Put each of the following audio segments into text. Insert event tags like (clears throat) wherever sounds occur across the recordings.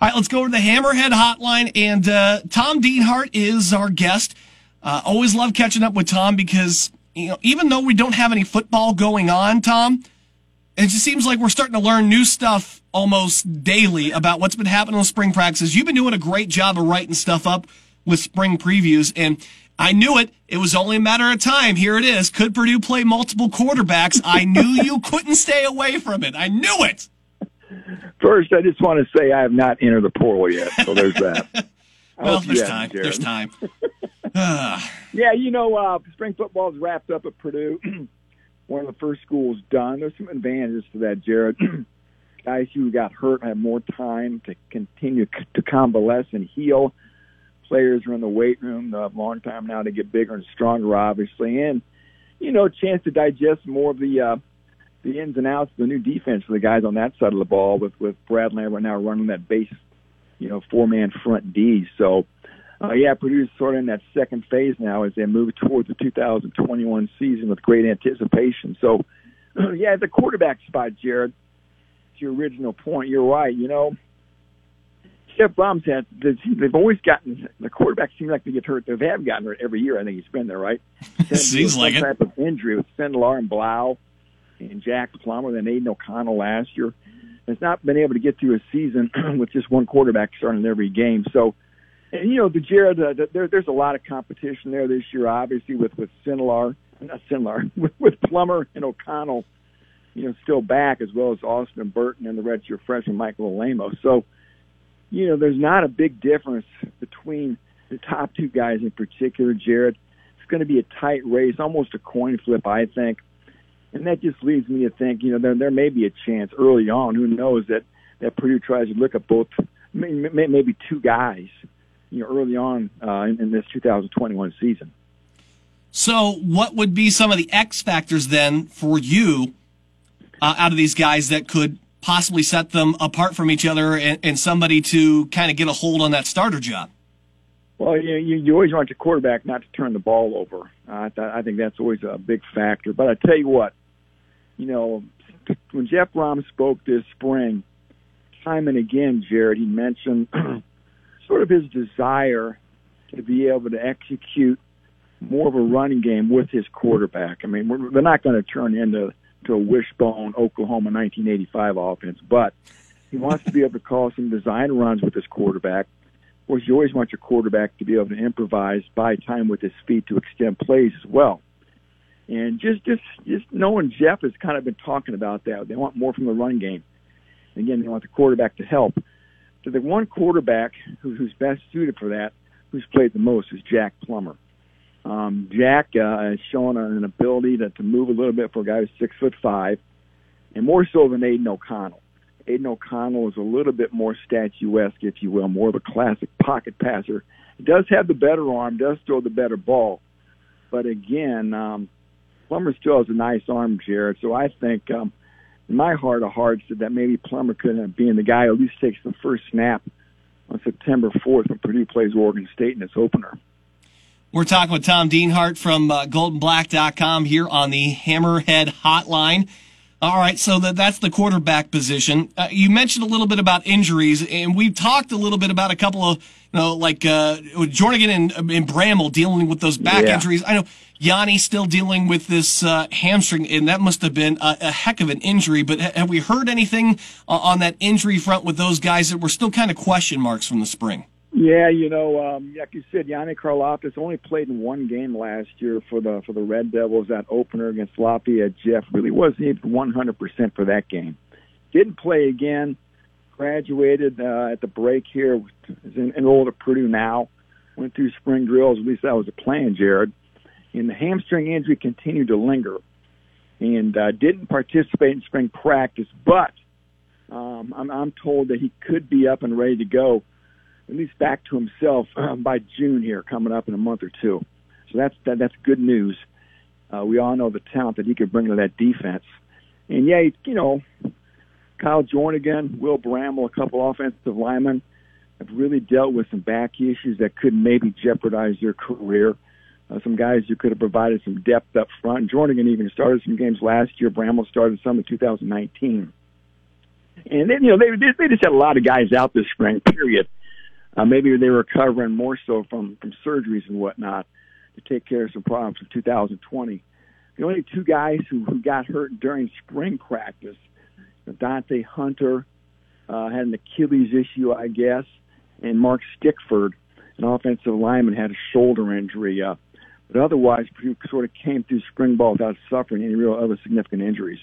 All right, let's go over to the Hammerhead Hotline, and uh, Tom Dienhart is our guest. Uh, always love catching up with Tom because you know even though we don't have any football going on, Tom, it just seems like we're starting to learn new stuff almost daily about what's been happening with spring practices. You've been doing a great job of writing stuff up with spring previews, and I knew it. It was only a matter of time. Here it is. Could Purdue play multiple quarterbacks? I knew you couldn't stay away from it. I knew it. First, I just want to say I have not entered the portal yet, so there's that. (laughs) well, there's time. There's time. (laughs) yeah, you know, uh, spring football is wrapped up at Purdue. (clears throat) One of the first schools done. There's some advantages to that, Jared. (clears throat) Guys who got hurt have more time to continue to convalesce and heal players are in the weight room a long time now to get bigger and stronger, obviously, and you know, chance to digest more of the uh, the ins and outs of the new defense for the guys on that side of the ball with with Brad Lambert now running that base, you know, four man front D. So, uh, yeah, Purdue's sort of in that second phase now as they move towards the 2021 season with great anticipation. So, (clears throat) yeah, the quarterback spot, Jared. To your original point, you're right. You know, Jeff Brohm's had they've always gotten the quarterback seems like they get hurt. They have gotten hurt every year. I think he's been there, right? (laughs) Seems like some it. Type of injury with Sindelar and Blough and Jack Plummer, then Aidan O'Connell last year. Has not been able to get through a season (clears throat) with just one quarterback starting every game. So, and, you know, the Jared, uh, there, there's a lot of competition there this year, obviously with with Sindelar, not Sindelar, (laughs) with, with Plummer and O'Connell, you know, still back as well as Austin Burton and the redshirt freshman Michael Alaimo. So you know, there's not a big difference between the top two guys in particular, Jared. It's going to be a tight race, almost a coin flip, I think. And that just leads me to think, you know, there, there may be a chance early on, who knows, that, that Purdue tries to look at both, maybe two guys, you know, early on uh, in, in this 2021 season. So, what would be some of the X factors then for you uh, out of these guys that could possibly set them apart from each other and, and somebody to kind of get a hold on that starter job? Well, you, you you always want your quarterback not to turn the ball over. Uh, I, th- I think that's always a big factor. But I tell you what, you know, when Jeff Brohm spoke this spring, time and again, Jared, he mentioned (clears throat) sort of his desire to be able to execute more of a running game with his quarterback. I mean, we're, they're not going to turn into to a wishbone Oklahoma 1985 offense, but he wants to be able to call some design runs with his quarterback. Of course, you always want your quarterback to be able to improvise, buy time with his feet to extend plays as well. And just just just knowing Jeff has kind of been talking about that. They want more from the run game. Again, they want the quarterback to help. So the one quarterback who, who's best suited for that, who's played the most, is Jack Plummer. Um, Jack uh, has shown an ability to, to move a little bit for a guy who's six foot five, and more so than Aidan O'Connell. Aidan O'Connell is a little bit more statuesque, if you will, more of a classic pocket passer. He does have the better arm, does throw the better ball, but again, um, Plummer still has a nice arm, Jared. So I think, um, in my heart of hearts, that maybe Plummer could have been the guy who at least takes the first snap on September 4th when Purdue plays Oregon State in its opener. We're talking with Tom Dienhart from uh, goldandblack.com here on the Hammerhead Hotline. All right, so that, that's the quarterback position. Uh, you mentioned a little bit about injuries, and we've talked a little bit about a couple of, you know, like uh, and, and Bramble dealing with those back yeah. injuries. I know Yanni still dealing with this uh, hamstring, and that must have been a, a heck of an injury. But ha- have we heard anything uh, on that injury front with those guys that were still kind of question marks from the spring? Yeah, you know, um, like you said, Yanni Karlaftis only played in one game last year for the for the Red Devils. That opener against Lafayette Jeff really wasn't even 100 percent for that game. Didn't play again. Graduated uh, at the break here. Is in, enrolled at Purdue now. Went through spring drills. At least that was the plan, Jared. And the hamstring injury continued to linger, and uh, didn't participate in spring practice. But um, I'm, I'm told that he could be up and ready to go at least back to himself um, by June here, coming up in a month or two. So that's that, that's good news. Uh, we all know the talent that he could bring to that defense. And yeah, you know, Kyle Jornigan, Will Bramble, a couple offensive linemen have really dealt with some back issues that could maybe jeopardize their career. Uh, some guys who could have provided some depth up front. Jornigan even started some games last year. Bramble started some in 2019. And then, you know, they they just had a lot of guys out this spring. Period. Uh, maybe they were recovering more so from from surgeries and whatnot to take care of some problems in 2020. The only two guys who who got hurt during spring practice, Dante Hunter uh, had an Achilles issue, I guess, and Mark Stickford, an offensive lineman, had a shoulder injury. Uh, but otherwise, Purdue sort of came through spring ball without suffering any real other significant injuries.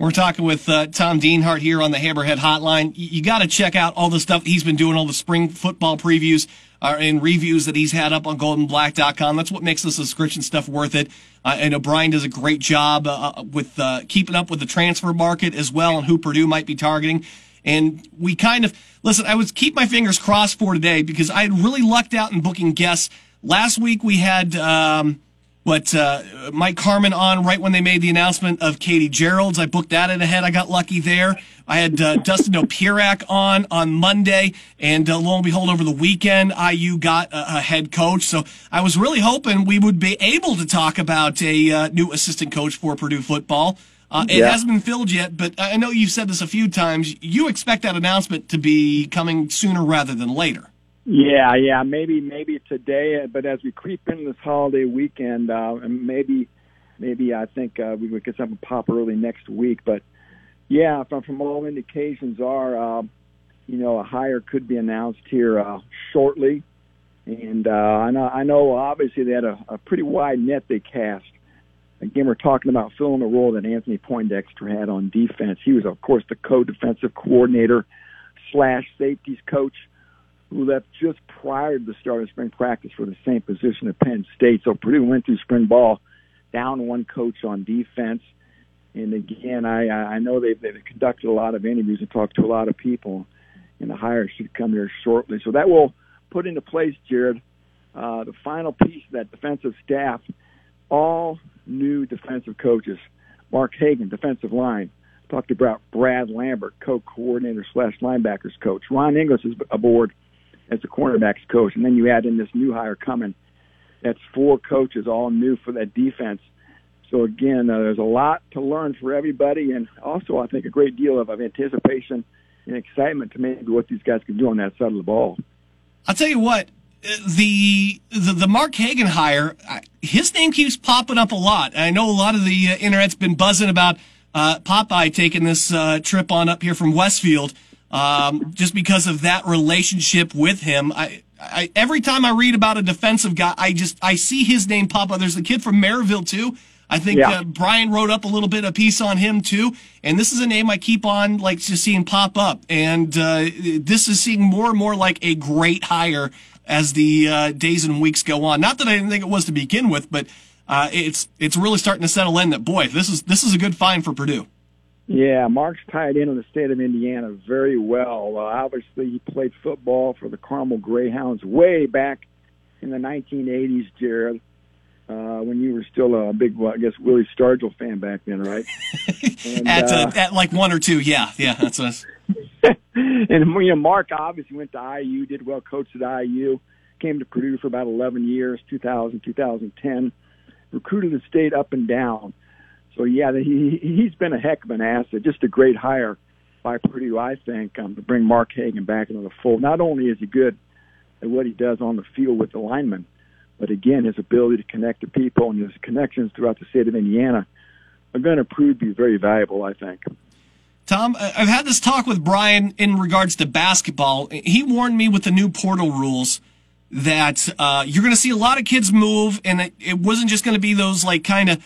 We're talking with uh, Tom Dienhart here on the Hammerhead Hotline. You, you got to check out all the stuff he's been doing, all the spring football previews uh, and reviews that he's had up on goldandblack.com. That's what makes the subscription stuff worth it. Uh, and O'Brien does a great job uh, uh, with uh, keeping up with the transfer market as well and who Purdue might be targeting. And we kind of, listen, I would keep my fingers crossed for today because I had really lucked out in booking guests. Last week we had, um, what uh, Mike Carmin on right when they made the announcement of Katie Gearlds. I booked that in ahead. I got lucky there. I had uh, Dustin Dopirak on on Monday, and uh, lo and behold, over the weekend, IU got a, a, head coach. So I was really hoping we would be able to talk about a uh, new assistant coach for Purdue football. Uh, it hasn't been filled yet, but I know you've said this a few times. You expect that announcement to be coming sooner rather than later. Yeah, yeah, maybe maybe today, but as we creep into this holiday weekend, uh, and maybe maybe I think uh, we would get something pop early next week. But yeah, from from all indications are, uh, you know, a hire could be announced here uh, shortly. And uh, I know I know obviously they had a, a pretty wide net they cast. Again, we're talking about filling the role that Anthony Poindexter had on defense. He was, of course, the co-defensive coordinator slash safeties coach who left just prior to the start of spring practice for the same position at Penn State. So Purdue went through spring ball down one coach on defense. And again, I I know they've, they've conducted a lot of interviews and talked to a lot of people, and the hire should come here shortly. So that will put into place, Jared, uh, the final piece of that defensive staff, all new defensive coaches. Mark Hagen, defensive line. Talked about Brad Lambert, co-coordinator slash linebackers coach. Ron English is aboard as the cornerbacks coach, and then you add in this new hire coming. That's four coaches, all new for that defense. So again, uh, there's a lot to learn for everybody, and also I think a great deal of, of anticipation and excitement to maybe what these guys can do on that side of the ball. I'll tell you what, the the, the Mark Hagen hire, his name keeps popping up a lot. I know a lot of the uh, internet's been buzzing about uh, Popeye taking this uh, trip on up here from Westfield um, just because of that relationship with him. I, I, every time I read about a defensive guy, I just I see his name pop up. There's the kid from Maryville too. I think yeah. uh, Brian wrote up a little bit of piece on him too, and this is a name I keep on like just seeing pop up, and uh, this is seeing more and more like a great hire as the uh, days and weeks go on. Not that I didn't think it was to begin with, but uh, it's it's really starting to settle in that boy, this is this is a good find for Purdue. Yeah, Mark's tied in in the state of Indiana very well. Uh, obviously, he played football for the Carmel Greyhounds way back in the 1980s, Jared. Uh, when you were still a big, well, I guess, Willie Stargell fan back then, right? (laughs) And, at, uh, at like one or two, yeah, yeah, that's us. (laughs) and you know, Mark obviously went to IU, did well, coached at IU, came to Purdue for about 11 years, 2000, 2010, recruited the state up and down. So yeah, he he's been a heck of an asset, just a great hire by Purdue, I think, um, to bring Mark Hagen back into the fold. Not only is he good at what he does on the field with the linemen, but again, his ability to connect to people and his connections throughout the state of Indiana are going to prove to be very valuable, I think. Tom, I've had this talk with Brian in regards to basketball. He warned me with the new portal rules that uh, you're going to see a lot of kids move, and it, it wasn't just going to be those like kind of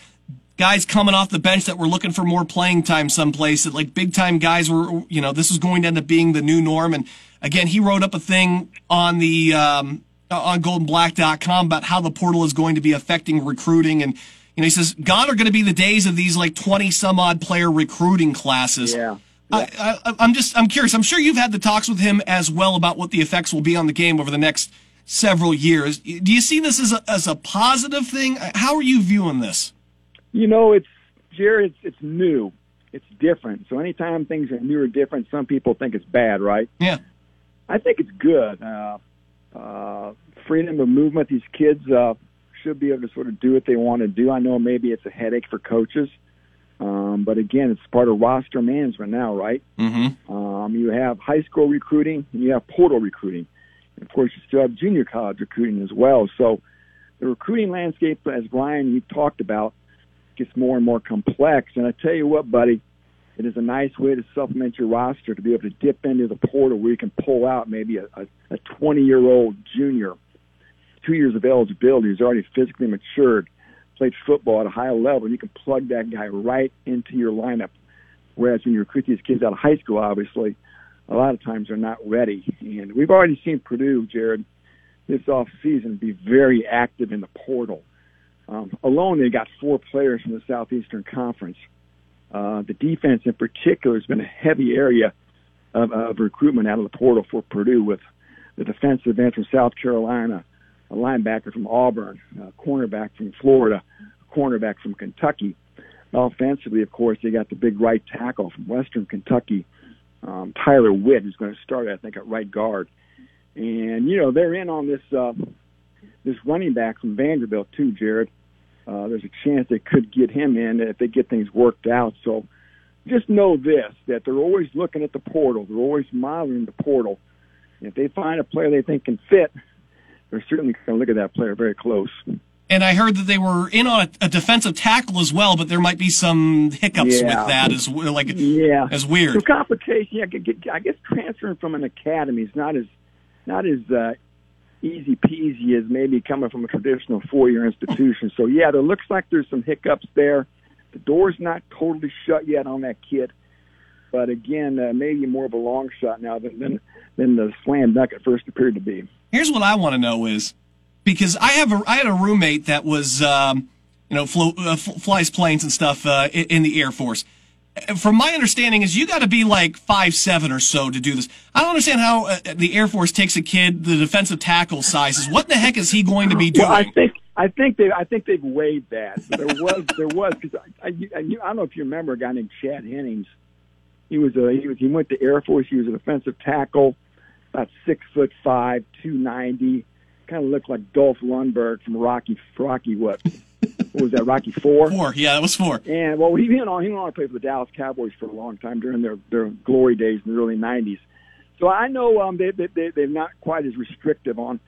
guys coming off the bench that were looking for more playing time someplace that like big time guys were, you know, this is going to end up being the new norm. And again, he wrote up a thing on the, um, on goldandblack.com about how the portal is going to be affecting recruiting. And, you know, he says, gone are going to be the days of these like 20 some odd player recruiting classes. Yeah. I, I, I'm just, I'm curious. I'm sure you've had the talks with him as well about what the effects will be on the game over the next several years. Do you see this as a, as a positive thing? How are you viewing this? You know, it's Jared. It's, it's new. It's different. So anytime things are new or different, some people think it's bad, right? Yeah. I think it's good. Uh, uh, freedom of movement. These kids uh, should be able to sort of do what they want to do. I know maybe it's a headache for coaches, Um, but again, it's part of roster management now, right? Mm-hmm. Um, you have high school recruiting and you have portal recruiting. And of course, you still have junior college recruiting as well. So the recruiting landscape, as Brian you talked about, gets more and more complex. And I tell you what, buddy, it is a nice way to supplement your roster to be able to dip into the portal where you can pull out maybe a, a, a 20 year old junior, two years of eligibility, who's already physically matured, played football at a high level, and you can plug that guy right into your lineup. Whereas when you recruit these kids out of high school, obviously, a lot of times they're not ready. And we've already seen Purdue, Jared, this off season be very active in the portal. Um, alone, they got four players from the Southeastern Conference. Uh, the defense, in particular, has been a heavy area of, of recruitment out of the portal for Purdue with the defensive end from South Carolina, a linebacker from Auburn, a cornerback from Florida, a cornerback from Kentucky. Offensively, of course, they got the big right tackle from Western Kentucky, um, Tyler Witt, who's going to start, I think, at right guard. And you know they're in on this uh, this running back from Vanderbilt too, Jared. Uh, there's a chance they could get him in if they get things worked out. So just know this: that they're always looking at the portal. They're always monitoring the portal. And if they find a player they think can fit, they're certainly going to look at that player very close. And I heard that they were in on a, a defensive tackle as well, but there might be some hiccups Yeah. with that as well, like Yeah, as weird. Some complication. Yeah, I guess- I guess transferring from an academy is not as not as uh, easy peasy as maybe coming from a traditional four year institution. So yeah, there looks like there's some hiccups there. The door's not totally shut yet on that kid, but again, uh, maybe more of a long shot now than than, than the slam dunk at first appeared to be. Here's what I want to know is because I have a I had a roommate that was um, you know flo- uh, flies planes and stuff uh, in the Air Force. From my understanding, is you got to be like five seven or so to do this. I don't understand how uh, the Air Force takes a kid the defensive tackle sizes. What the heck is he going to be doing? Well, I think I think they I think they've waived that. There was there was because I, I I I don't know if you remember a guy named Chad Hennings. He was a he was he went to Air Force. He was a defensive tackle, about six foot five, two ninety. Kind of looked like Dolph Lundberg from Rocky Rocky what? What was that? Rocky Four. four, yeah, that was four. And well, he went on. He went on to play for the Dallas Cowboys for a long time during their their glory days in the early '90s. So I know um, they, they they they're not quite as restrictive on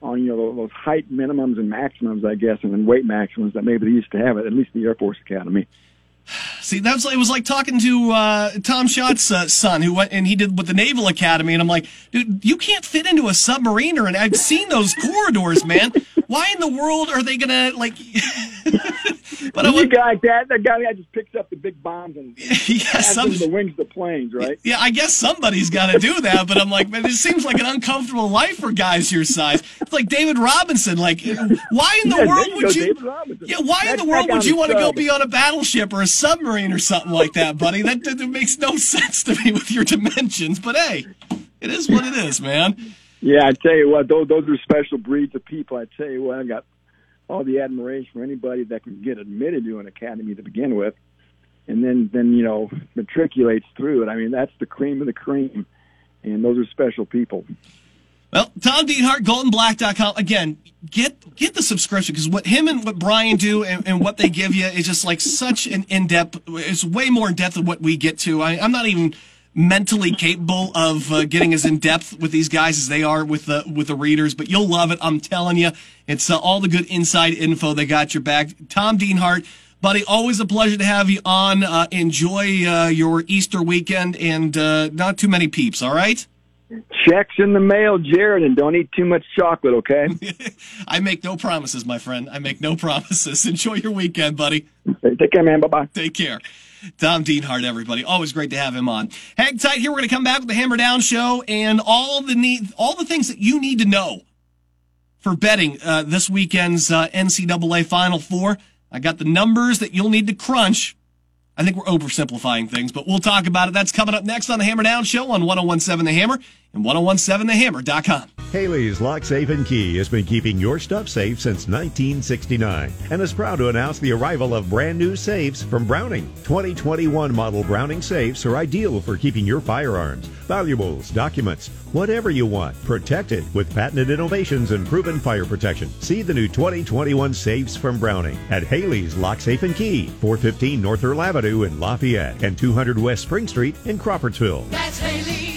on you know those height minimums and maximums, I guess, and then weight maximums that maybe they used to have at at least the Air Force Academy. See, that's it was like talking to uh, Tom Schott's uh, son, who went and he did with the Naval Academy, and I'm like, dude, you can't fit into a submariner, and I've seen those corridors, man. Why in the world are they gonna like? (laughs) (laughs) but I You would, guy like that that guy that just picks up the big bombs and (laughs) yeah, some, the wings of the planes, right? yeah, I guess somebody's got to do that. But I'm like, man, it seems like an uncomfortable life for guys your size. It's like David Robinson. Like, why in the Yeah, world you would go, you? Yeah, why in the world would you want to go be on a battleship or a submarine or something like that, buddy? That, that, that makes no (laughs) sense to me with your dimensions. But hey, it is what it is, man. Yeah, I tell you what, those those are special breeds of people. I tell you what, I got all the admiration for anybody that can get admitted to an academy to begin with, and then then you know matriculates through it. I mean, that's the cream of the cream, and those are special people. Well, Tom Dienhart, goldandblack.com. Again, get get the subscription because what him and what Brian do and, and what they give you is just like such an in depth. It's way more in depth than what we get to. I, I'm not even mentally capable of uh, getting as in depth with these guys as they are with the with the readers. But you'll love it. I'm telling you, it's uh, all the good inside info. They got your back. Tom Dienhart. Buddy, always a pleasure to have you on. Uh, enjoy uh, your Easter weekend and uh, not too many peeps, all right? Checks in the mail, Jared, and don't eat too much chocolate, okay? (laughs) I make no promises, my friend. I make no (laughs) promises. Enjoy your weekend, buddy. Take care, man. Bye bye. Take care. Tom Dienhart, everybody. Always great to have him on. Hang tight here. We're going to come back with the Hammer Down Show and all the need, all the things that you need to know for betting uh, this weekend's uh, NCAA Final Four. I got the numbers that you'll need to crunch. I think we're oversimplifying things, but we'll talk about it. That's coming up next on the Hammer Down Show on 1017 The Hammer and 1017thehammer.com. Haley's Lock Safe and Key has been keeping your stuff safe since 1969 and is proud to announce the arrival of brand new safes from Browning. 2021 model Browning safes are ideal for keeping your firearms, valuables, documents, whatever you want, protected with patented innovations and proven fire protection. See the new 2021 safes from Browning at Haley's Lock Safe and Key, 415 North Earl Avenue in Lafayette and 200 West Spring Street in Crawfordsville. That's Haley